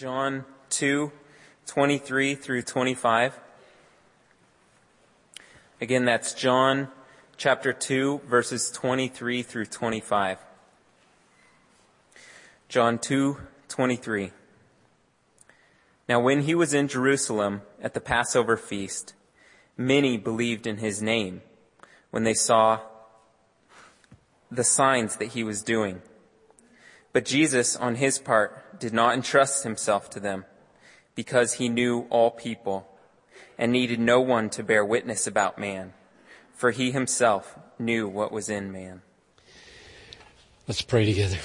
John 2, 23 through 25. Again, that's John chapter 2, verses 23 through 25. John 2, 23. Now when he was in Jerusalem at the Passover feast, many believed in his name when they saw the signs that he was doing. But Jesus, on his part, did not entrust himself to them because he knew all people and needed no one to bear witness about man, for he himself knew what was in man. Let's pray together.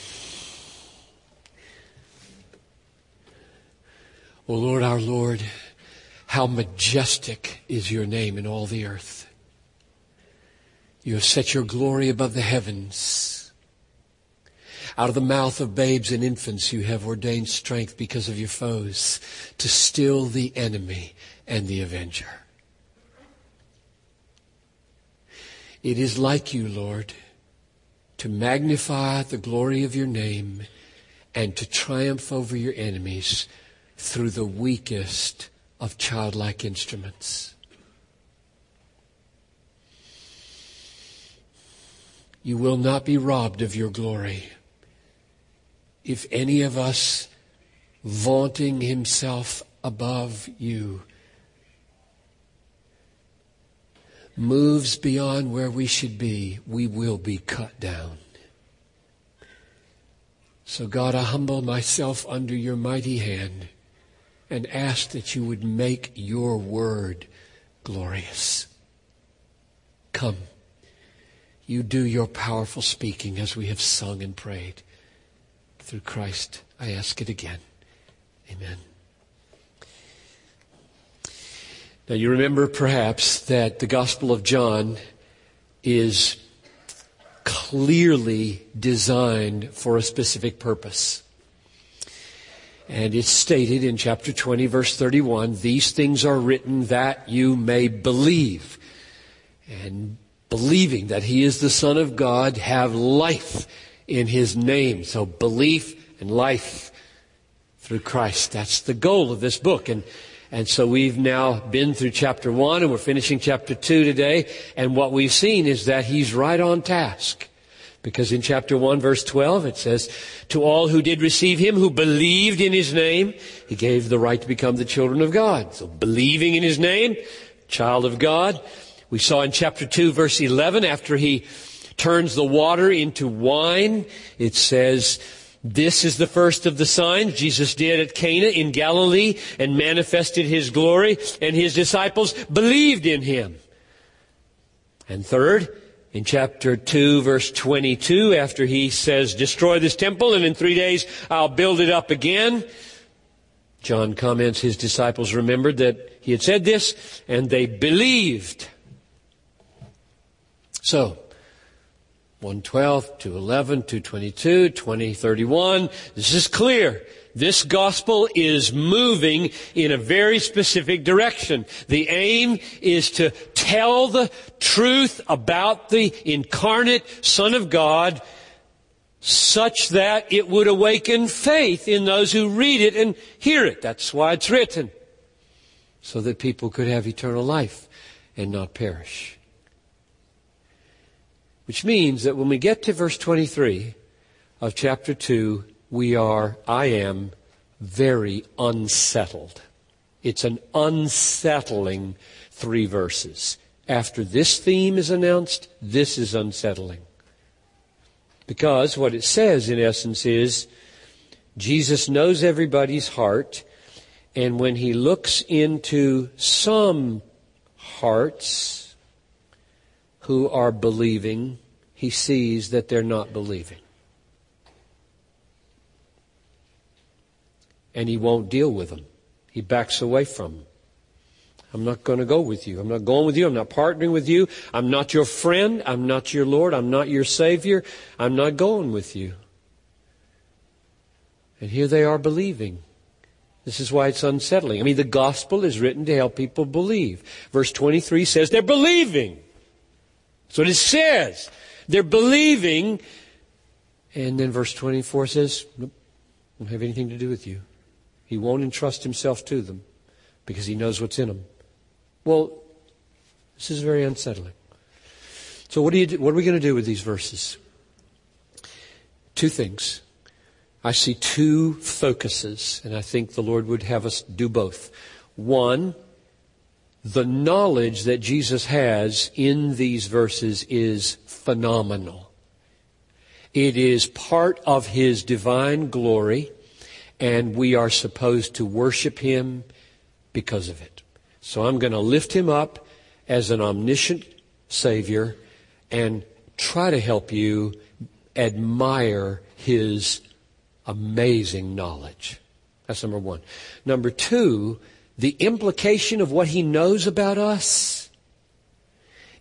O oh Lord, our Lord, how majestic is your name in all the earth. You have set your glory above the heavens. Out of the mouth of babes and infants you have ordained strength because of your foes to still the enemy and the avenger. It is like you, Lord, to magnify the glory of your name and to triumph over your enemies through the weakest of childlike instruments. You will not be robbed of your glory if any of us vaunting himself above you moves beyond where we should be, we will be cut down. So God, I humble myself under your mighty hand and ask that you would make your word glorious. Come. You do your powerful speaking as we have sung and prayed. Through Christ, I ask it again. Amen. Now you remember perhaps that the Gospel of John is clearly designed for a specific purpose. And it's stated in chapter 20 verse 31, these things are written that you may believe. And believing that He is the Son of God have life in His name. So belief and life through Christ. That's the goal of this book. And, and so we've now been through chapter one and we're finishing chapter two today. And what we've seen is that He's right on task. Because in chapter 1 verse 12 it says, To all who did receive Him, who believed in His name, He gave the right to become the children of God. So believing in His name, child of God. We saw in chapter 2 verse 11 after He turns the water into wine. It says, this is the first of the signs Jesus did at Cana in Galilee and manifested his glory and his disciples believed in him. And third, in chapter 2 verse 22, after he says, destroy this temple and in three days I'll build it up again, John comments his disciples remembered that he had said this and they believed. So, 112, 211, 222, 2031. This is clear. This gospel is moving in a very specific direction. The aim is to tell the truth about the incarnate Son of God such that it would awaken faith in those who read it and hear it. That's why it's written. So that people could have eternal life and not perish. Which means that when we get to verse 23 of chapter 2, we are, I am, very unsettled. It's an unsettling three verses. After this theme is announced, this is unsettling. Because what it says in essence is, Jesus knows everybody's heart, and when he looks into some hearts, who are believing, he sees that they're not believing. And he won't deal with them. He backs away from them. I'm not going to go with you. I'm not going with you. I'm not partnering with you. I'm not your friend. I'm not your Lord. I'm not your Savior. I'm not going with you. And here they are believing. This is why it's unsettling. I mean, the gospel is written to help people believe. Verse 23 says they're believing. That's what it says. They're believing. And then verse 24 says, nope, don't have anything to do with you. He won't entrust himself to them because he knows what's in them. Well, this is very unsettling. So what, do you do, what are we going to do with these verses? Two things. I see two focuses, and I think the Lord would have us do both. One, the knowledge that Jesus has in these verses is phenomenal. It is part of His divine glory, and we are supposed to worship Him because of it. So I'm going to lift Him up as an omniscient Savior and try to help you admire His amazing knowledge. That's number one. Number two, the implication of what He knows about us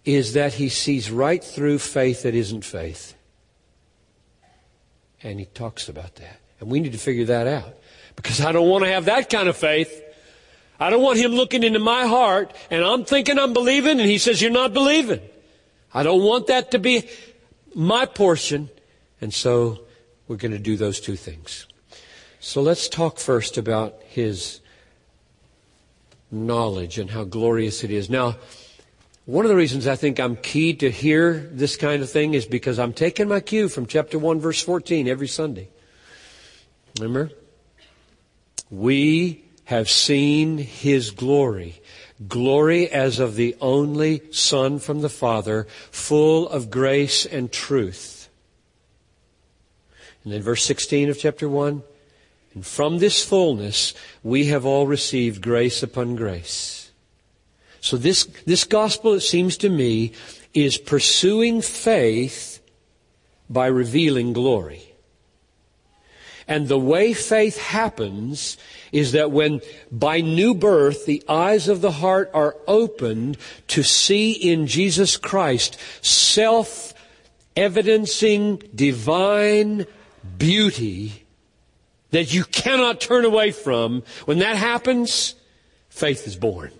is that He sees right through faith that isn't faith. And He talks about that. And we need to figure that out. Because I don't want to have that kind of faith. I don't want him looking into my heart and I'm thinking I'm believing and he says you're not believing. I don't want that to be my portion. And so we're going to do those two things. So let's talk first about his knowledge and how glorious it is. Now, one of the reasons I think I'm key to hear this kind of thing is because I'm taking my cue from chapter 1 verse 14 every Sunday. Remember? We have seen His glory. Glory as of the only Son from the Father, full of grace and truth. And then verse 16 of chapter 1, and from this fullness we have all received grace upon grace. So this, this gospel, it seems to me, is pursuing faith by revealing glory. And the way faith happens is that when by new birth the eyes of the heart are opened to see in Jesus Christ self evidencing divine beauty that you cannot turn away from, when that happens, faith is born.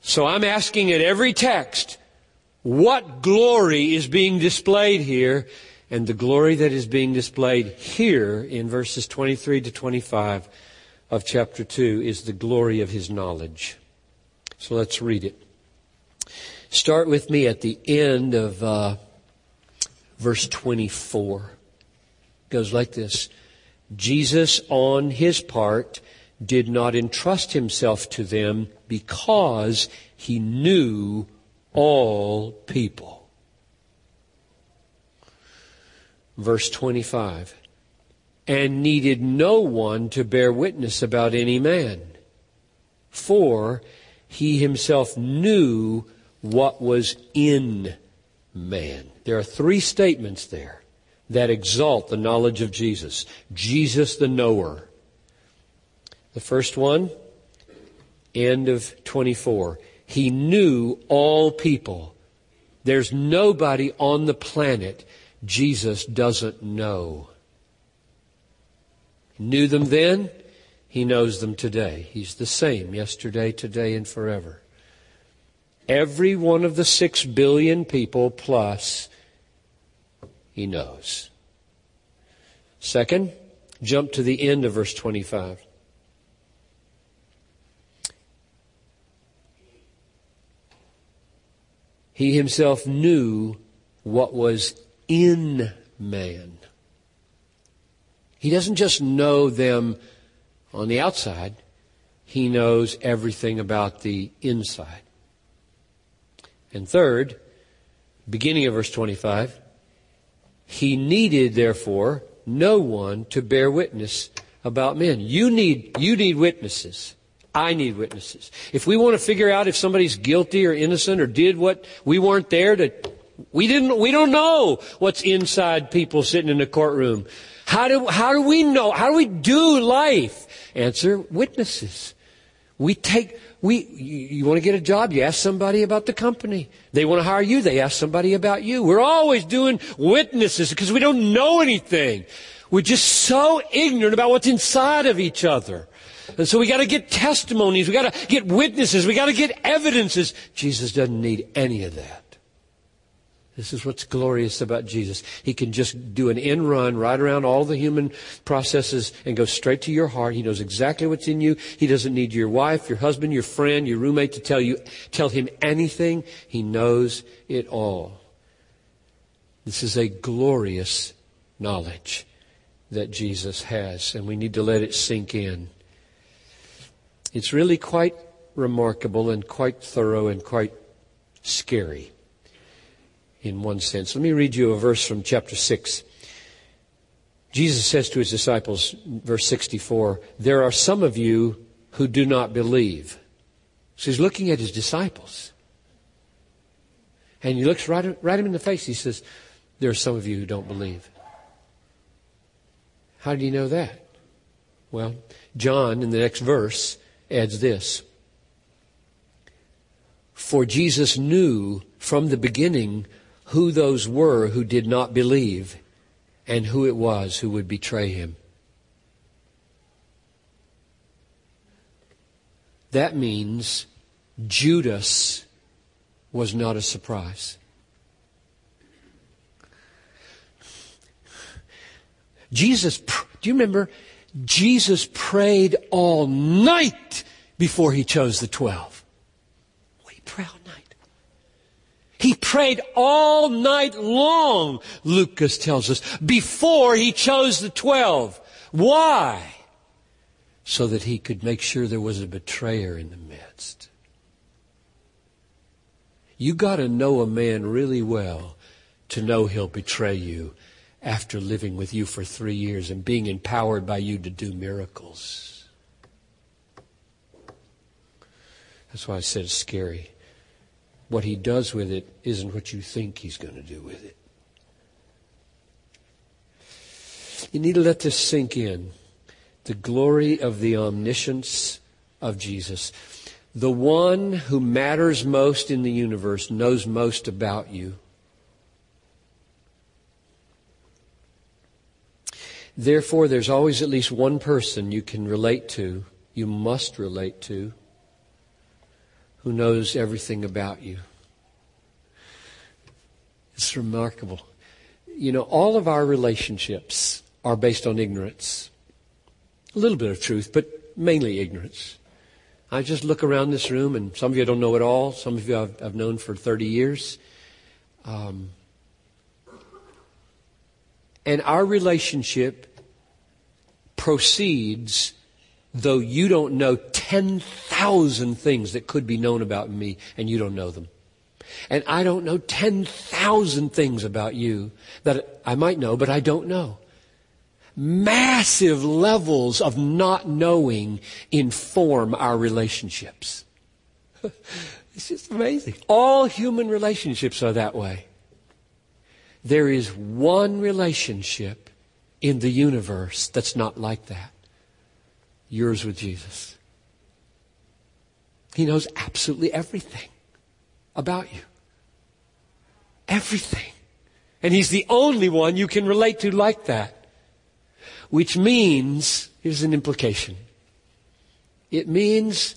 So I'm asking at every text, what glory is being displayed here? And the glory that is being displayed here in verses 23 to 25 of chapter 2 is the glory of his knowledge. So let's read it. Start with me at the end of uh, verse 24. Goes like this. Jesus, on his part, did not entrust himself to them because he knew all people. verse 25, and needed no one to bear witness about any man, for he himself knew what was in man. There are three statements there that exalt the knowledge of Jesus. Jesus the knower. The first one, end of 24. He knew all people. There's nobody on the planet Jesus doesn't know. Knew them then, he knows them today. He's the same yesterday, today, and forever. Every one of the six billion people plus, he knows. Second, jump to the end of verse 25. He himself knew what was in man. He doesn't just know them on the outside, he knows everything about the inside. And third, beginning of verse 25, he needed therefore no one to bear witness about men. You need, you need witnesses. I need witnesses. If we want to figure out if somebody's guilty or innocent or did what we weren't there to we didn't, we don't know what's inside people sitting in the courtroom. How do, how do we know? How do we do life? Answer, witnesses. We take, we, you, you want to get a job, you ask somebody about the company. They want to hire you, they ask somebody about you. We're always doing witnesses because we don't know anything. We're just so ignorant about what's inside of each other. And so we gotta get testimonies, we gotta get witnesses, we gotta get evidences. Jesus doesn't need any of that. This is what's glorious about Jesus. He can just do an in run right around all the human processes and go straight to your heart. He knows exactly what's in you. He doesn't need your wife, your husband, your friend, your roommate to tell you, tell him anything. He knows it all. This is a glorious knowledge that Jesus has, and we need to let it sink in. It's really quite remarkable and quite thorough and quite scary in one sense. Let me read you a verse from chapter 6. Jesus says to his disciples, verse 64, There are some of you who do not believe. So he's looking at his disciples. And he looks right, right him in the face. He says, There are some of you who don't believe. How do you know that? Well, John in the next verse adds this. For Jesus knew from the beginning who those were who did not believe and who it was who would betray him. That means Judas was not a surprise. Jesus, do you remember? Jesus prayed all night before he chose the twelve. We pray all night. He prayed all night long, Lucas tells us, before he chose the twelve. Why? So that he could make sure there was a betrayer in the midst. You gotta know a man really well to know he'll betray you after living with you for three years and being empowered by you to do miracles. That's why I said it's scary. What he does with it isn't what you think he's going to do with it. You need to let this sink in. The glory of the omniscience of Jesus. The one who matters most in the universe knows most about you. Therefore, there's always at least one person you can relate to, you must relate to, who knows everything about you. It's remarkable. You know, all of our relationships are based on ignorance. A little bit of truth, but mainly ignorance. I just look around this room, and some of you don't know it all. Some of you I've, I've known for 30 years. Um, and our relationship proceeds though you don't know 10,000 things that could be known about me and you don't know them. And I don't know 10,000 things about you that I might know, but I don't know. Massive levels of not knowing inform our relationships. it's just amazing. All human relationships are that way. There is one relationship in the universe that's not like that. Yours with Jesus. He knows absolutely everything about you. Everything. And He's the only one you can relate to like that. Which means, here's an implication. It means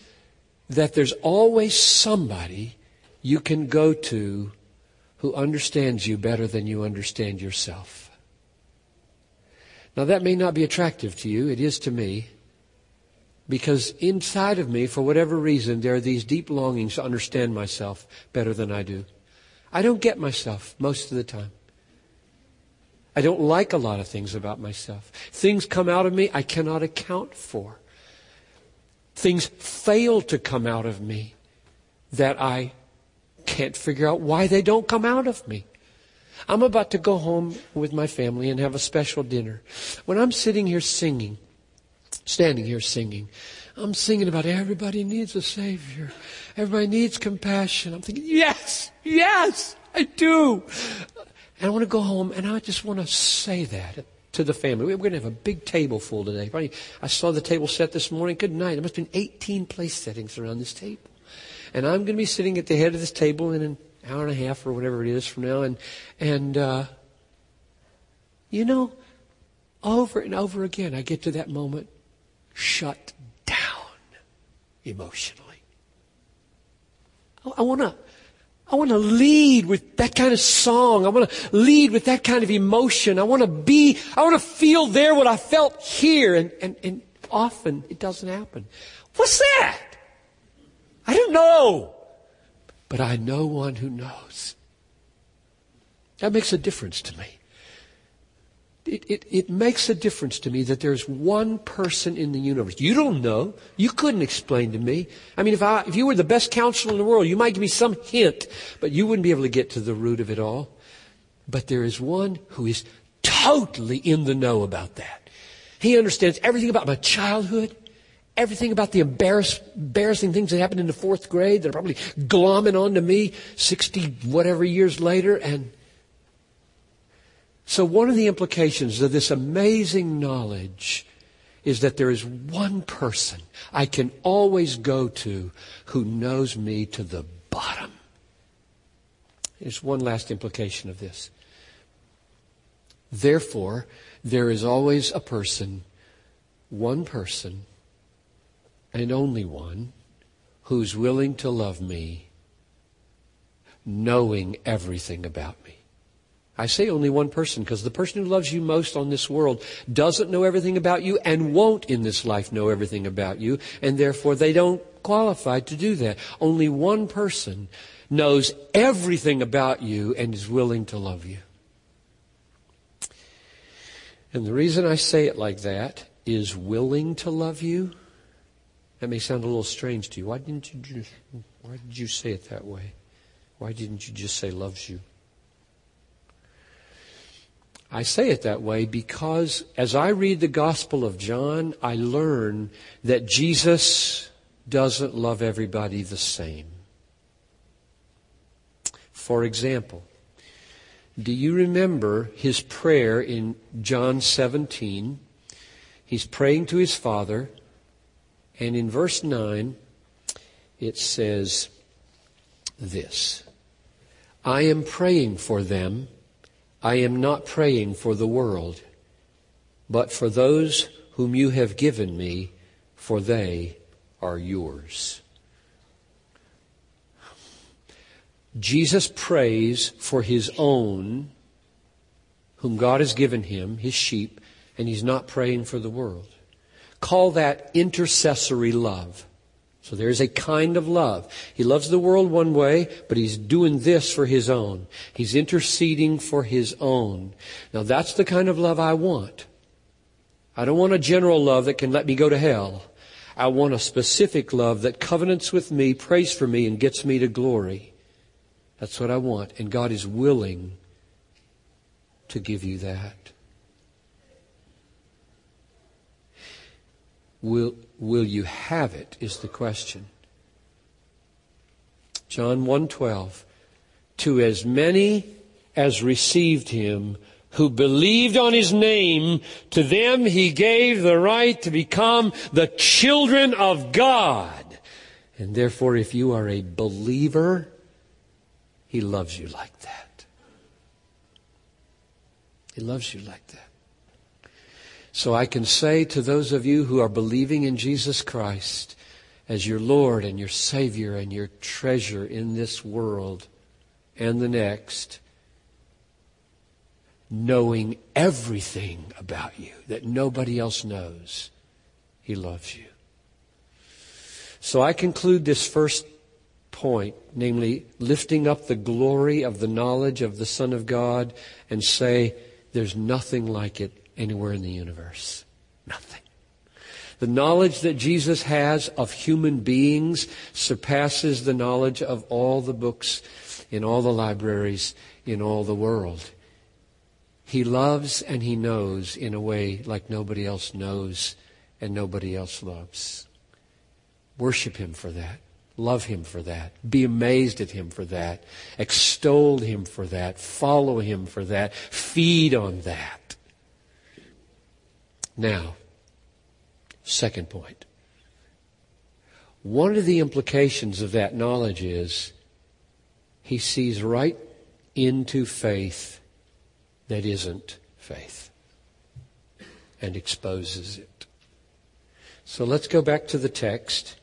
that there's always somebody you can go to who understands you better than you understand yourself. Now that may not be attractive to you. It is to me. Because inside of me, for whatever reason, there are these deep longings to understand myself better than I do. I don't get myself most of the time. I don't like a lot of things about myself. Things come out of me I cannot account for. Things fail to come out of me that I can't figure out why they don't come out of me. I'm about to go home with my family and have a special dinner. When I'm sitting here singing, standing here singing, I'm singing about everybody needs a Savior. Everybody needs compassion. I'm thinking, yes, yes, I do. And I want to go home and I just want to say that to the family. We're going to have a big table full today. I saw the table set this morning. Good night. There must have been 18 place settings around this table. And I'm going to be sitting at the head of this table in an hour and a half or whatever it is from now. And, and, uh, you know, over and over again, I get to that moment shut down emotionally. I, want to, I want to lead with that kind of song. I want to lead with that kind of emotion. I want to be, I want to feel there what I felt here. And, and, and often it doesn't happen. What's that? I don't know. But I know one who knows. That makes a difference to me. It, it, it, makes a difference to me that there's one person in the universe. You don't know. You couldn't explain to me. I mean, if, I, if you were the best counselor in the world, you might give me some hint, but you wouldn't be able to get to the root of it all. But there is one who is totally in the know about that. He understands everything about my childhood, everything about the embarrass, embarrassing things that happened in the fourth grade that are probably glomming onto me 60 whatever years later, and so one of the implications of this amazing knowledge is that there is one person I can always go to who knows me to the bottom. There's one last implication of this. Therefore, there is always a person, one person, and only one, who's willing to love me, knowing everything about me. I say only one person because the person who loves you most on this world doesn't know everything about you and won't in this life know everything about you, and therefore they don't qualify to do that. Only one person knows everything about you and is willing to love you. And the reason I say it like that is willing to love you. That may sound a little strange to you. Why didn't you why did you say it that way? Why didn't you just say loves you? I say it that way because as I read the Gospel of John, I learn that Jesus doesn't love everybody the same. For example, do you remember his prayer in John 17? He's praying to his Father, and in verse 9, it says this I am praying for them I am not praying for the world, but for those whom you have given me, for they are yours. Jesus prays for his own, whom God has given him, his sheep, and he's not praying for the world. Call that intercessory love. So there's a kind of love. He loves the world one way, but he's doing this for his own. He's interceding for his own. Now that's the kind of love I want. I don't want a general love that can let me go to hell. I want a specific love that covenants with me, prays for me, and gets me to glory. That's what I want. And God is willing to give you that. Will, will you have it is the question. John 1:12 To as many as received him who believed on his name to them he gave the right to become the children of God. And therefore if you are a believer he loves you like that. He loves you like that. So I can say to those of you who are believing in Jesus Christ as your Lord and your Savior and your treasure in this world and the next, knowing everything about you that nobody else knows, He loves you. So I conclude this first point, namely lifting up the glory of the knowledge of the Son of God and say, there's nothing like it anywhere in the universe. Nothing. The knowledge that Jesus has of human beings surpasses the knowledge of all the books in all the libraries in all the world. He loves and he knows in a way like nobody else knows and nobody else loves. Worship him for that. Love him for that. Be amazed at him for that. Extol him for that. Follow him for that. Feed on that. Now, second point. One of the implications of that knowledge is he sees right into faith that isn't faith and exposes it. So let's go back to the text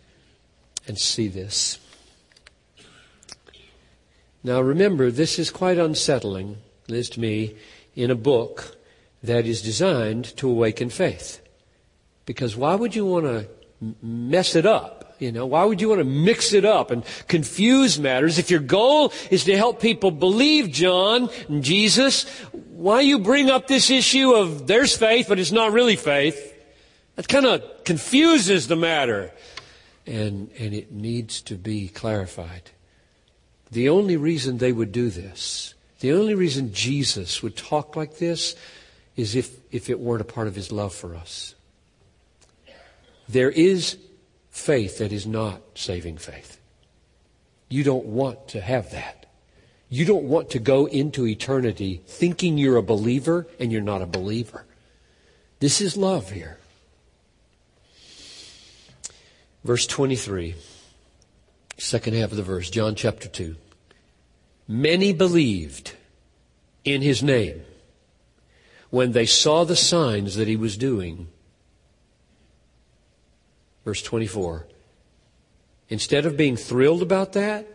and see this. Now remember, this is quite unsettling, at least to me, in a book that is designed to awaken faith. Because why would you want to mess it up? You know, why would you want to mix it up and confuse matters? If your goal is to help people believe John and Jesus, why you bring up this issue of there's faith, but it's not really faith? That kind of confuses the matter. And, and it needs to be clarified. The only reason they would do this, the only reason Jesus would talk like this is if, if it weren't a part of his love for us. There is faith that is not saving faith. You don't want to have that. You don't want to go into eternity thinking you're a believer and you're not a believer. This is love here. Verse 23, second half of the verse, John chapter 2. Many believed in his name when they saw the signs that he was doing. Verse 24. Instead of being thrilled about that,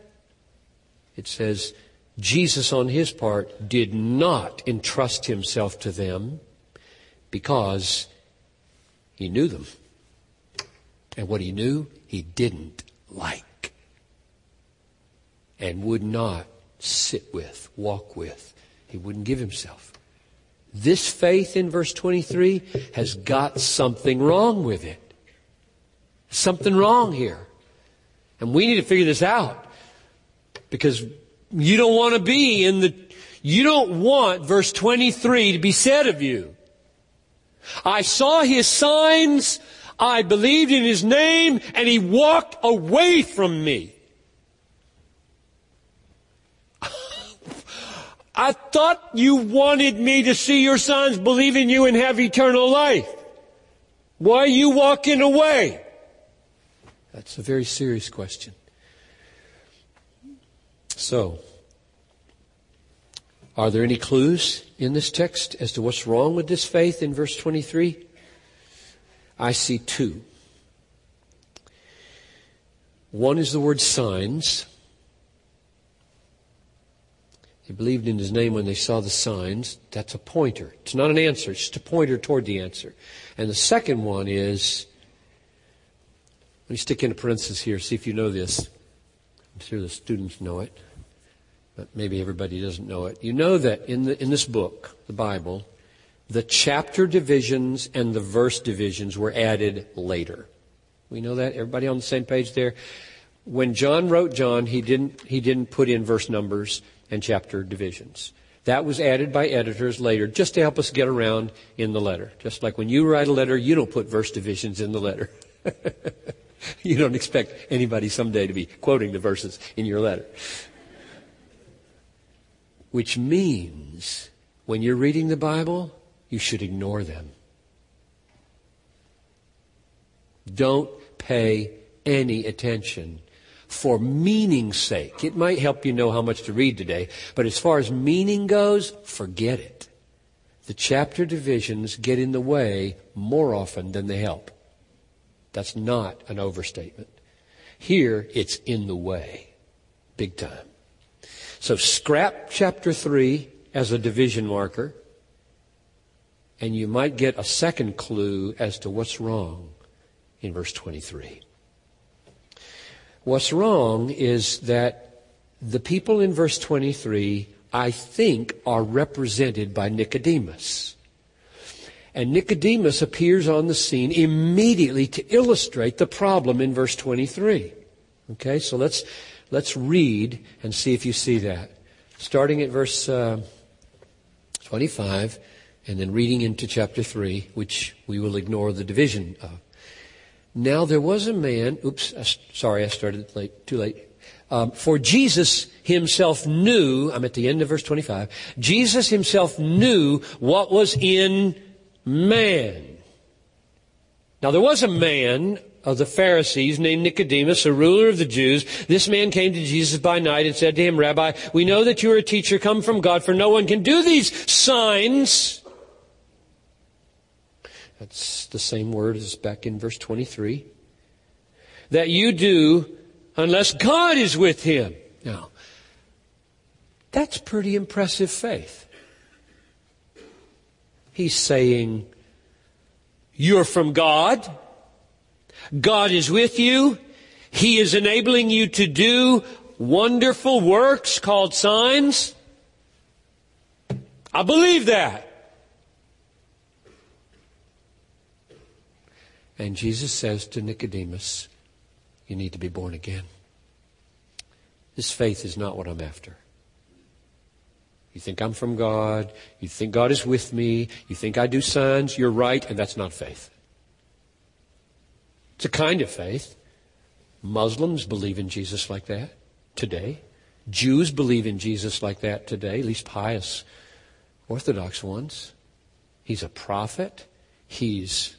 it says, Jesus on his part did not entrust himself to them because he knew them. And what he knew, he didn't like. And would not sit with, walk with. He wouldn't give himself. This faith in verse 23 has got something wrong with it. Something wrong here. And we need to figure this out. Because you don't want to be in the, you don't want verse 23 to be said of you. I saw his signs, I believed in his name, and he walked away from me. I thought you wanted me to see your sons believe in you and have eternal life. Why are you walking away? That's a very serious question. So, are there any clues in this text as to what's wrong with this faith in verse 23? I see two. One is the word signs. They believed in his name when they saw the signs. That's a pointer. It's not an answer, it's just a pointer toward the answer. And the second one is, let me stick in a parenthesis here, see if you know this. I'm sure the students know it, but maybe everybody doesn't know it. You know that in, the, in this book, the Bible, the chapter divisions and the verse divisions were added later. We know that? Everybody on the same page there? When John wrote John, he didn't, he didn't put in verse numbers and chapter divisions. That was added by editors later just to help us get around in the letter. Just like when you write a letter, you don't put verse divisions in the letter. you don't expect anybody someday to be quoting the verses in your letter. Which means when you're reading the Bible, you should ignore them. Don't pay any attention for meaning's sake. It might help you know how much to read today, but as far as meaning goes, forget it. The chapter divisions get in the way more often than they help. That's not an overstatement. Here, it's in the way. Big time. So scrap chapter 3 as a division marker and you might get a second clue as to what's wrong in verse 23. What's wrong is that the people in verse 23, I think, are represented by Nicodemus. And Nicodemus appears on the scene immediately to illustrate the problem in verse 23. Okay, so let's, let's read and see if you see that. Starting at verse uh, 25 and then reading into chapter 3, which we will ignore the division of. Now there was a man, oops, sorry, I started late, too late. Um, for Jesus himself knew, I'm at the end of verse 25, Jesus himself knew what was in man. Now there was a man of the Pharisees named Nicodemus, a ruler of the Jews. This man came to Jesus by night and said to him, Rabbi, we know that you are a teacher come from God, for no one can do these signs that's the same word as back in verse 23. That you do unless God is with him. Now, That's pretty impressive faith. He's saying, You're from God. God is with you. He is enabling you to do wonderful works called signs. I believe that. And Jesus says to Nicodemus, You need to be born again. This faith is not what I'm after. You think I'm from God. You think God is with me. You think I do signs. You're right, and that's not faith. It's a kind of faith. Muslims believe in Jesus like that today. Jews believe in Jesus like that today, at least pious Orthodox ones. He's a prophet. He's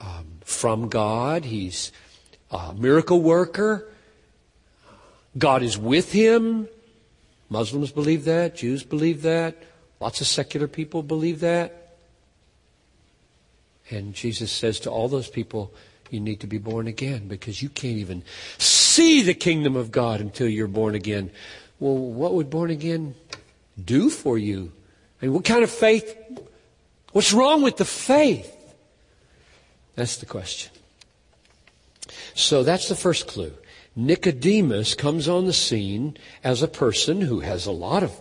um, from God. He's a miracle worker. God is with him. Muslims believe that. Jews believe that. Lots of secular people believe that. And Jesus says to all those people, you need to be born again because you can't even see the kingdom of God until you're born again. Well, what would born again do for you? I mean, what kind of faith? What's wrong with the faith? That's the question. So that's the first clue. Nicodemus comes on the scene as a person who has a lot of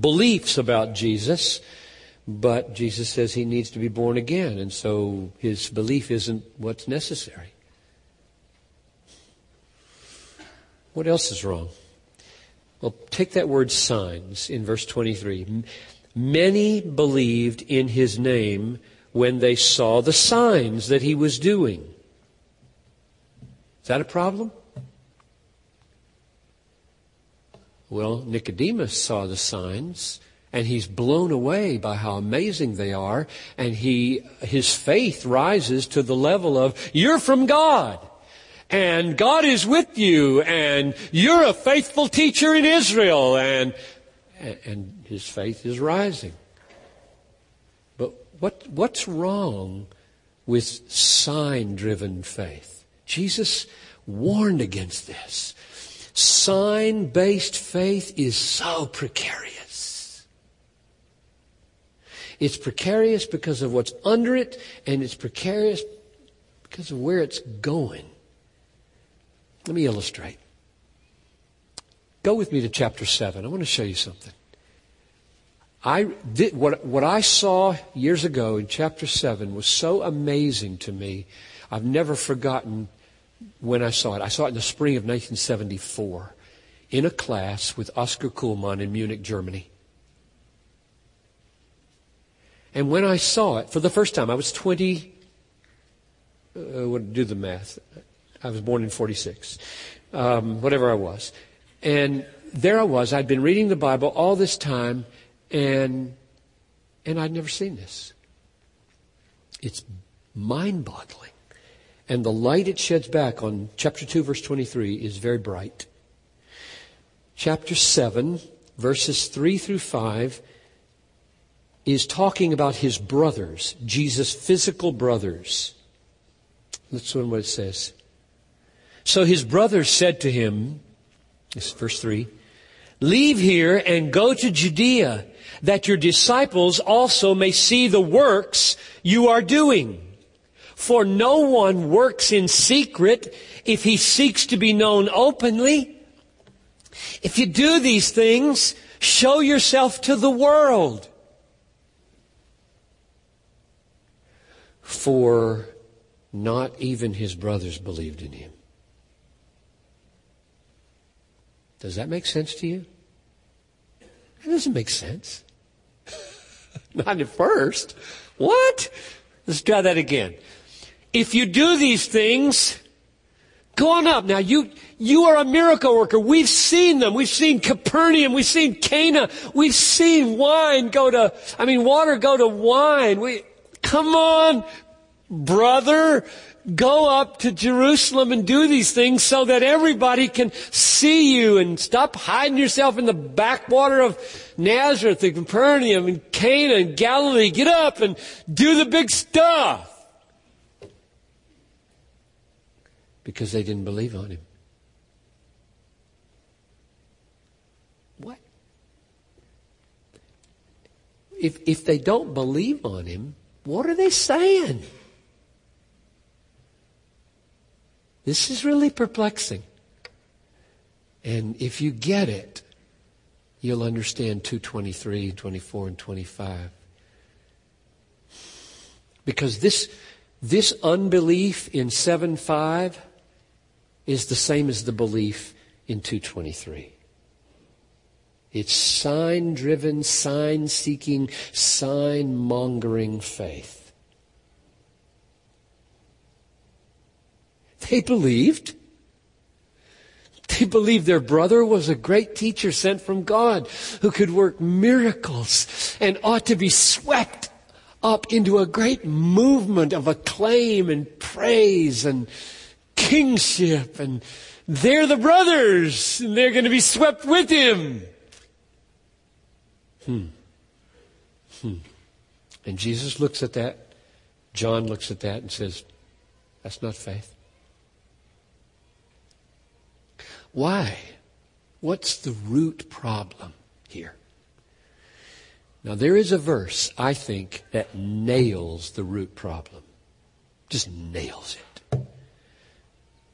beliefs about Jesus, but Jesus says he needs to be born again, and so his belief isn't what's necessary. What else is wrong? Well, take that word signs in verse 23. Many believed in his name when they saw the signs that he was doing. Is that a problem? Well, Nicodemus saw the signs and he's blown away by how amazing they are and he his faith rises to the level of you're from God and God is with you and you're a faithful teacher in Israel and and his faith is rising. What what's wrong with sign driven faith? Jesus warned against this. Sign based faith is so precarious. It's precarious because of what's under it, and it's precarious because of where it's going. Let me illustrate. Go with me to chapter 7. I want to show you something. I did, what, what I saw years ago in chapter 7 was so amazing to me. I've never forgotten when I saw it. I saw it in the spring of 1974 in a class with Oscar Cullmann in Munich, Germany. And when I saw it for the first time, I was 20, uh, do the math. I was born in 46, um, whatever I was. And there I was. I'd been reading the Bible all this time, and, and I'd never seen this. It's mind boggling. And the light it sheds back on chapter 2, verse 23 is very bright. Chapter 7, verses 3 through 5 is talking about his brothers, Jesus' physical brothers. Let's Listen what it says. So his brothers said to him, this is verse 3, Leave here and go to Judea, that your disciples also may see the works you are doing. For no one works in secret if he seeks to be known openly. If you do these things, show yourself to the world. For not even his brothers believed in him. Does that make sense to you? It doesn't make sense. not at first. What? Let's try that again. If you do these things, go on up. Now you, you are a miracle worker. We've seen them. We've seen Capernaum. We've seen Cana. We've seen wine go to, I mean, water go to wine. We, come on, brother. Go up to Jerusalem and do these things so that everybody can see you and stop hiding yourself in the backwater of Nazareth and Capernaum and Cana and Galilee. Get up and do the big stuff. because they didn't believe on him. What? if, if they don't believe on him, what are they saying? This is really perplexing. And if you get it, you'll understand 223, 24, and 25. Because this, this unbelief in 7 5 is the same as the belief in 223. It's sign driven, sign seeking, sign mongering faith. They believed. They believed their brother was a great teacher sent from God who could work miracles and ought to be swept up into a great movement of acclaim and praise and kingship and they're the brothers and they're going to be swept with him. Hmm. Hmm. And Jesus looks at that. John looks at that and says, that's not faith. Why? What's the root problem here? Now, there is a verse, I think, that nails the root problem. Just nails it.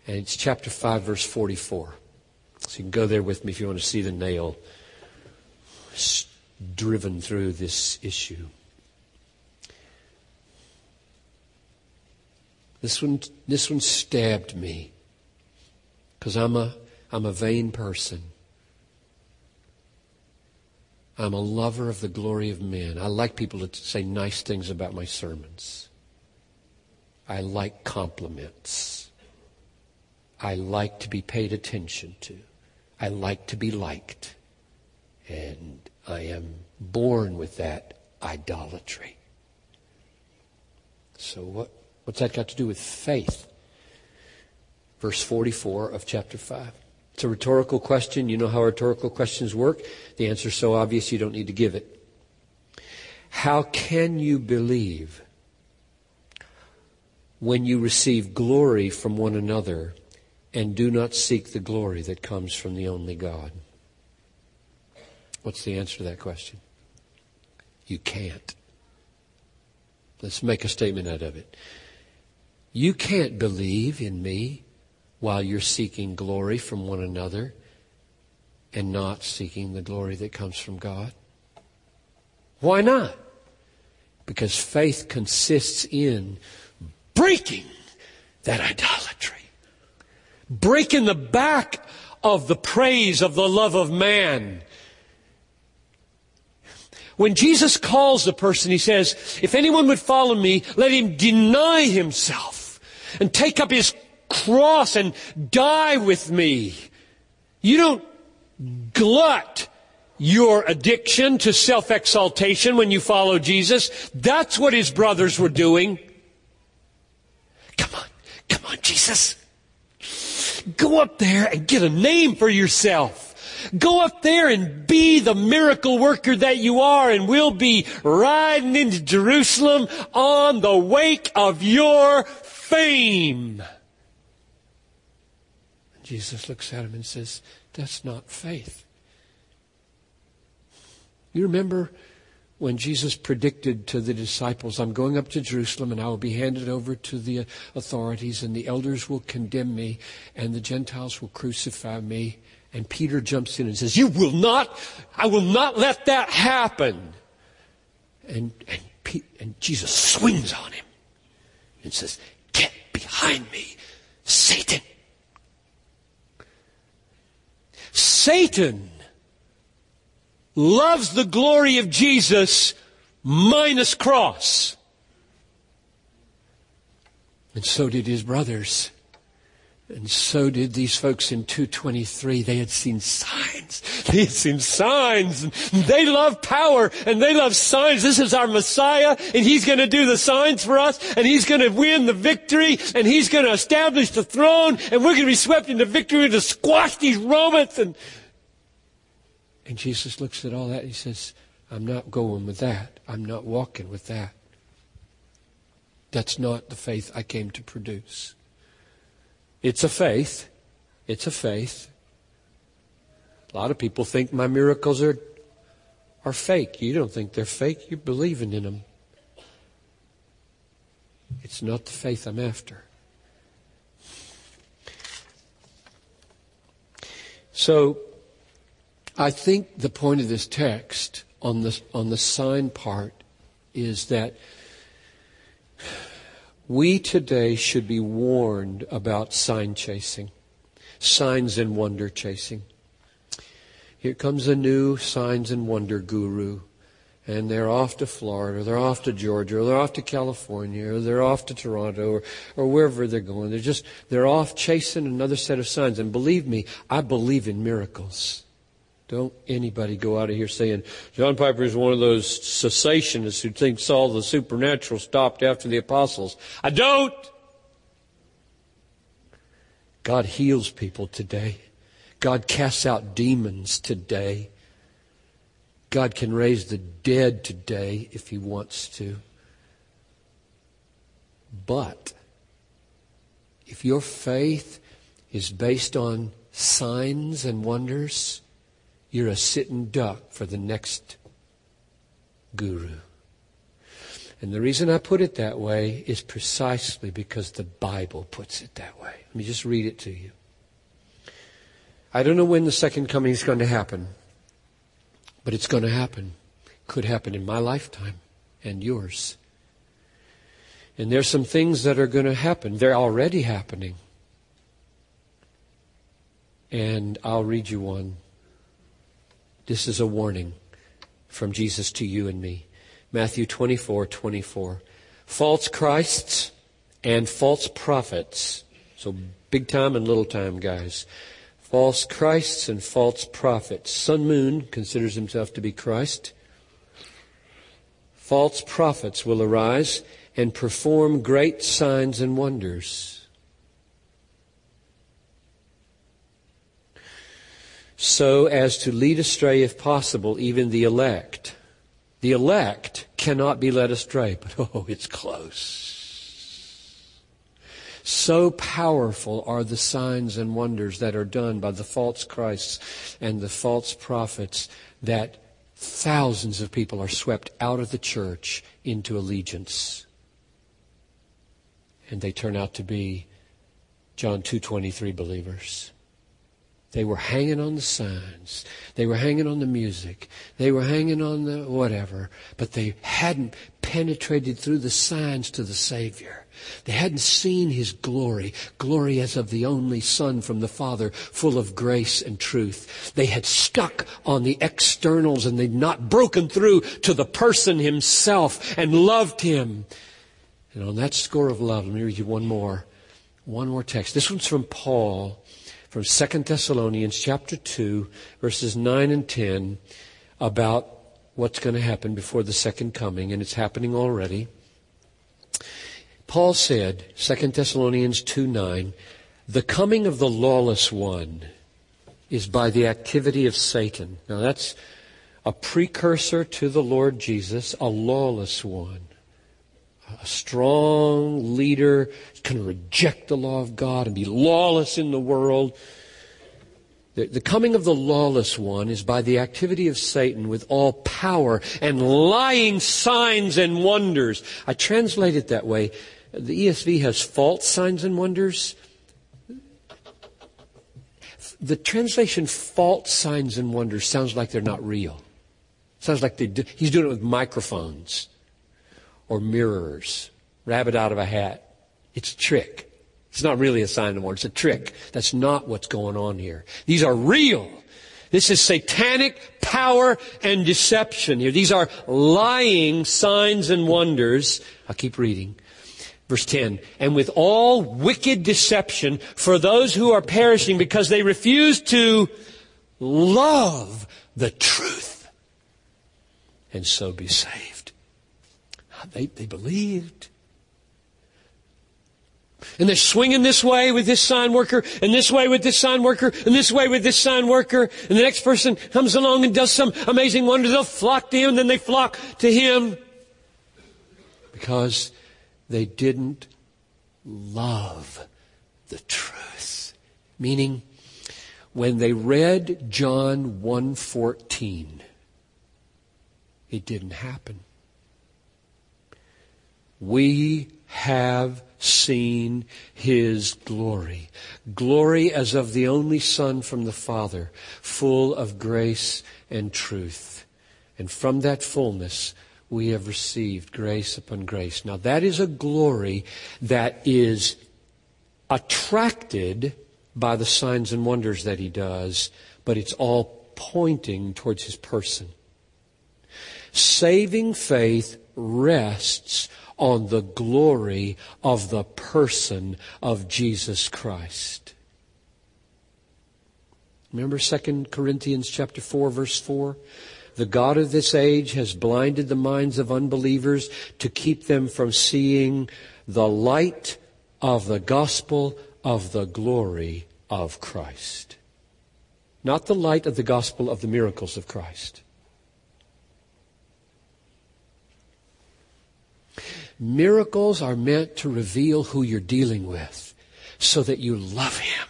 And it's chapter 5, verse 44. So you can go there with me if you want to see the nail driven through this issue. This one, this one stabbed me because I'm a I'm a vain person. I'm a lover of the glory of men. I like people to say nice things about my sermons. I like compliments. I like to be paid attention to. I like to be liked. And I am born with that idolatry. So what, what's that got to do with faith? Verse 44 of chapter 5. It's a rhetorical question. You know how rhetorical questions work. The answer's so obvious you don't need to give it. How can you believe when you receive glory from one another and do not seek the glory that comes from the only God? What's the answer to that question? You can't. Let's make a statement out of it. You can't believe in me while you're seeking glory from one another and not seeking the glory that comes from God? Why not? Because faith consists in breaking that idolatry, breaking the back of the praise of the love of man. When Jesus calls a person, he says, if anyone would follow me, let him deny himself and take up his cross and die with me. You don't glut your addiction to self-exaltation when you follow Jesus. That's what his brothers were doing. Come on, come on, Jesus. Go up there and get a name for yourself. Go up there and be the miracle worker that you are and we'll be riding into Jerusalem on the wake of your fame. Jesus looks at him and says, That's not faith. You remember when Jesus predicted to the disciples, I'm going up to Jerusalem and I will be handed over to the authorities and the elders will condemn me and the Gentiles will crucify me. And Peter jumps in and says, you will not, I will not let that happen. And, and, and Jesus swings on him and says, get behind me, Satan. Satan loves the glory of Jesus minus cross. And so did his brothers. And so did these folks in 223. They had seen signs. They had seen signs. And they love power and they love signs. This is our Messiah and he's going to do the signs for us and he's going to win the victory and he's going to establish the throne and we're going to be swept into victory to squash these Romans. And, and Jesus looks at all that and he says, I'm not going with that. I'm not walking with that. That's not the faith I came to produce. It's a faith. It's a faith. A lot of people think my miracles are are fake. You don't think they're fake, you're believing in them. It's not the faith I'm after. So, I think the point of this text on the, on the sign part is that we today should be warned about sign chasing, signs and wonder chasing. Here comes a new signs and wonder guru and they're off to Florida, or they're off to Georgia, or they're off to California, or they're off to Toronto, or, or wherever they're going. They're just, they're off chasing another set of signs. And believe me, I believe in miracles. Don't anybody go out of here saying, John Piper is one of those cessationists who thinks all the supernatural stopped after the apostles. I don't! God heals people today. God casts out demons today. God can raise the dead today if He wants to. But if your faith is based on signs and wonders, you're a sitting duck for the next guru. And the reason I put it that way is precisely because the Bible puts it that way. Let me just read it to you. I don't know when the second coming is going to happen. But it's going to happen. Could happen in my lifetime and yours. And there's some things that are going to happen. They're already happening. And I'll read you one. This is a warning from Jesus to you and me. Matthew 24, 24. False Christs and false prophets. So big time and little time, guys false Christs and false prophets. Sun Moon considers himself to be Christ. False prophets will arise and perform great signs and wonders. So as to lead astray, if possible, even the elect. The elect cannot be led astray, but oh, it's close. So powerful are the signs and wonders that are done by the false Christs and the false prophets that thousands of people are swept out of the church into allegiance. And they turn out to be John 2:23 believers. They were hanging on the signs. They were hanging on the music. They were hanging on the whatever, but they hadn't penetrated through the signs to the Savior. They hadn't seen his glory, glory as of the only Son from the Father, full of grace and truth. They had stuck on the externals and they'd not broken through to the person himself and loved him. And on that score of love, let me read you one more, one more text. This one's from Paul, from 2 Thessalonians chapter 2, verses 9 and 10, about what's going to happen before the second coming, and it's happening already. Paul said, 2 Thessalonians 2 9, the coming of the lawless one is by the activity of Satan. Now that's a precursor to the Lord Jesus, a lawless one. A strong leader can reject the law of God and be lawless in the world. The, the, coming of the lawless one is by the activity of Satan with all power and lying signs and wonders. I translate it that way the ESV has false signs and wonders. The translation false signs and wonders sounds like they're not real. Sounds like do, he's doing it with microphones or mirrors, rabbit out of a hat. It's a trick. It's not really a sign and wonder. It's a trick. That's not what's going on here. These are real. This is satanic power and deception here. These are lying signs and wonders. I'll keep reading. Verse 10, and with all wicked deception for those who are perishing because they refuse to love the truth and so be saved. Ah, they, they believed. And they're swinging this way with this sign worker, and this way with this sign worker, and this way with this sign worker, and the next person comes along and does some amazing wonder. They'll flock to him, and then they flock to him. Because they didn't love the truth. Meaning, when they read John 1.14, It didn't happen. We have seen his glory. Glory as of the only Son from the Father, full of grace and truth. And from that fullness, we have received grace upon grace. Now that is a glory that is attracted by the signs and wonders that he does, but it's all pointing towards his person. Saving faith rests on the glory of the person of Jesus Christ. Remember 2 Corinthians chapter 4 verse 4? The God of this age has blinded the minds of unbelievers to keep them from seeing the light of the gospel of the glory of Christ. Not the light of the gospel of the miracles of Christ. Miracles are meant to reveal who you're dealing with so that you love Him,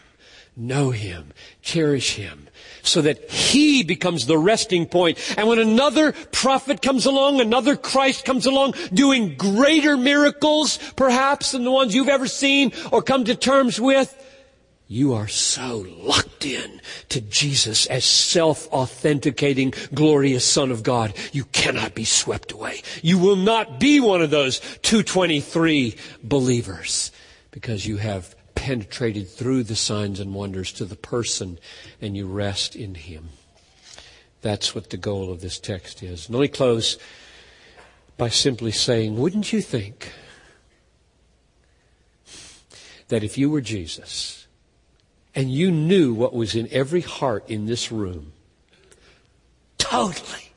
know Him, cherish Him, so that He becomes the resting point. And when another prophet comes along, another Christ comes along, doing greater miracles, perhaps, than the ones you've ever seen or come to terms with, you are so locked in to Jesus as self-authenticating, glorious Son of God. You cannot be swept away. You will not be one of those 223 believers because you have penetrated through the signs and wonders to the person and you rest in Him. That's what the goal of this text is. And let me close by simply saying, wouldn't you think that if you were Jesus, and you knew what was in every heart in this room. Totally.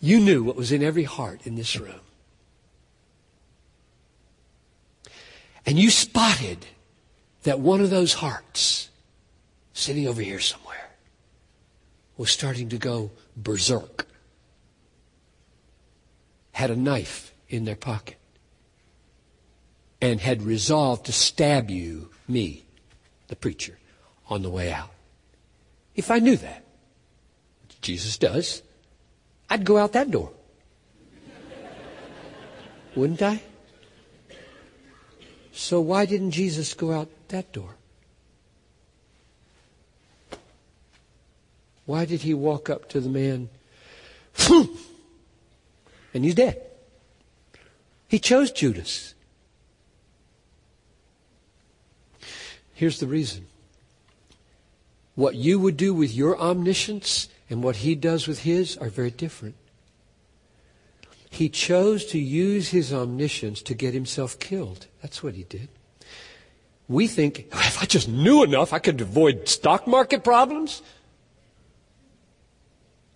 You knew what was in every heart in this room. And you spotted that one of those hearts, sitting over here somewhere, was starting to go berserk. Had a knife in their pocket. And had resolved to stab you, me, the preacher, on the way out. If I knew that, Jesus does, I'd go out that door. Wouldn't I? So why didn't Jesus go out that door? Why did he walk up to the man and he's dead? He chose Judas. Here's the reason. What you would do with your omniscience and what he does with his are very different. He chose to use his omniscience to get himself killed. That's what he did. We think, if I just knew enough, I could avoid stock market problems.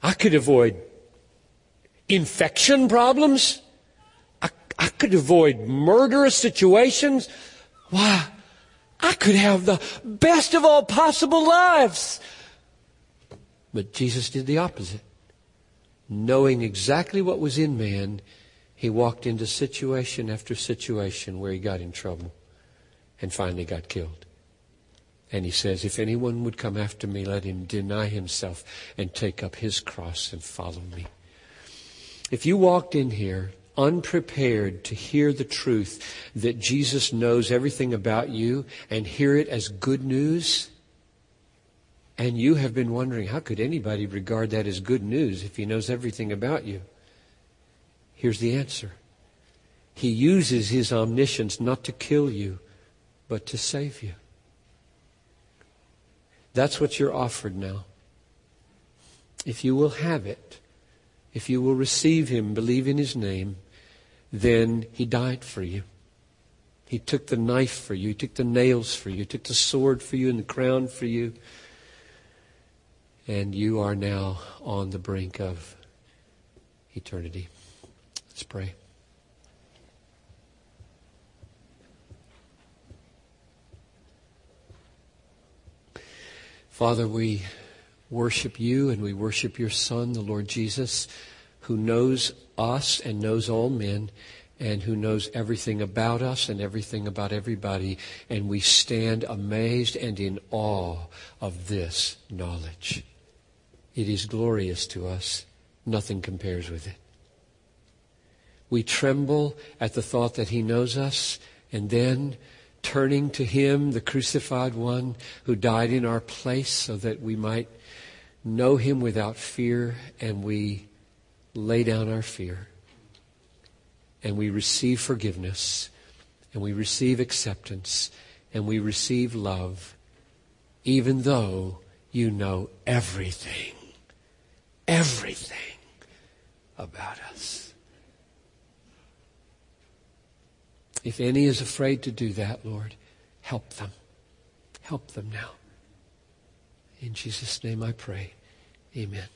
I could avoid infection problems. I, I could avoid murderous situations. Why? I could have the best of all possible lives. But Jesus did the opposite. Knowing exactly what was in man, he walked into situation after situation where he got in trouble and finally got killed. And he says, if anyone would come after me, let him deny himself and take up his cross and follow me. If you walked in here unprepared to hear the truth that Jesus knows everything about you and hear it as good news, and you have been wondering, how could anybody regard that as good news if he knows everything about you? Here's the answer. He uses his omniscience not to kill you, but to save you. That's what you're offered now. If you will have it, if you will receive him, believe in his name, then he died for you. He took the knife for you. He took the nails for you. He took the sword for you and the crown for you. And you are now on the brink of eternity. Let's pray. Father, we worship you and we worship your Son, the Lord Jesus who knows us and knows all men and who knows everything about us and everything about everybody. And we stand amazed and in awe of this knowledge. It is glorious to us. Nothing compares with it. We tremble at the thought that He knows us, and then turning to Him, the crucified one who died in our place so that we might know Him without fear, and we lay down our fear. And we receive forgiveness, and we receive acceptance, and we receive love, even though you know everything, everything about us. If any is afraid to do that, Lord, help them. Help them now. In Jesus' name I pray. Amen.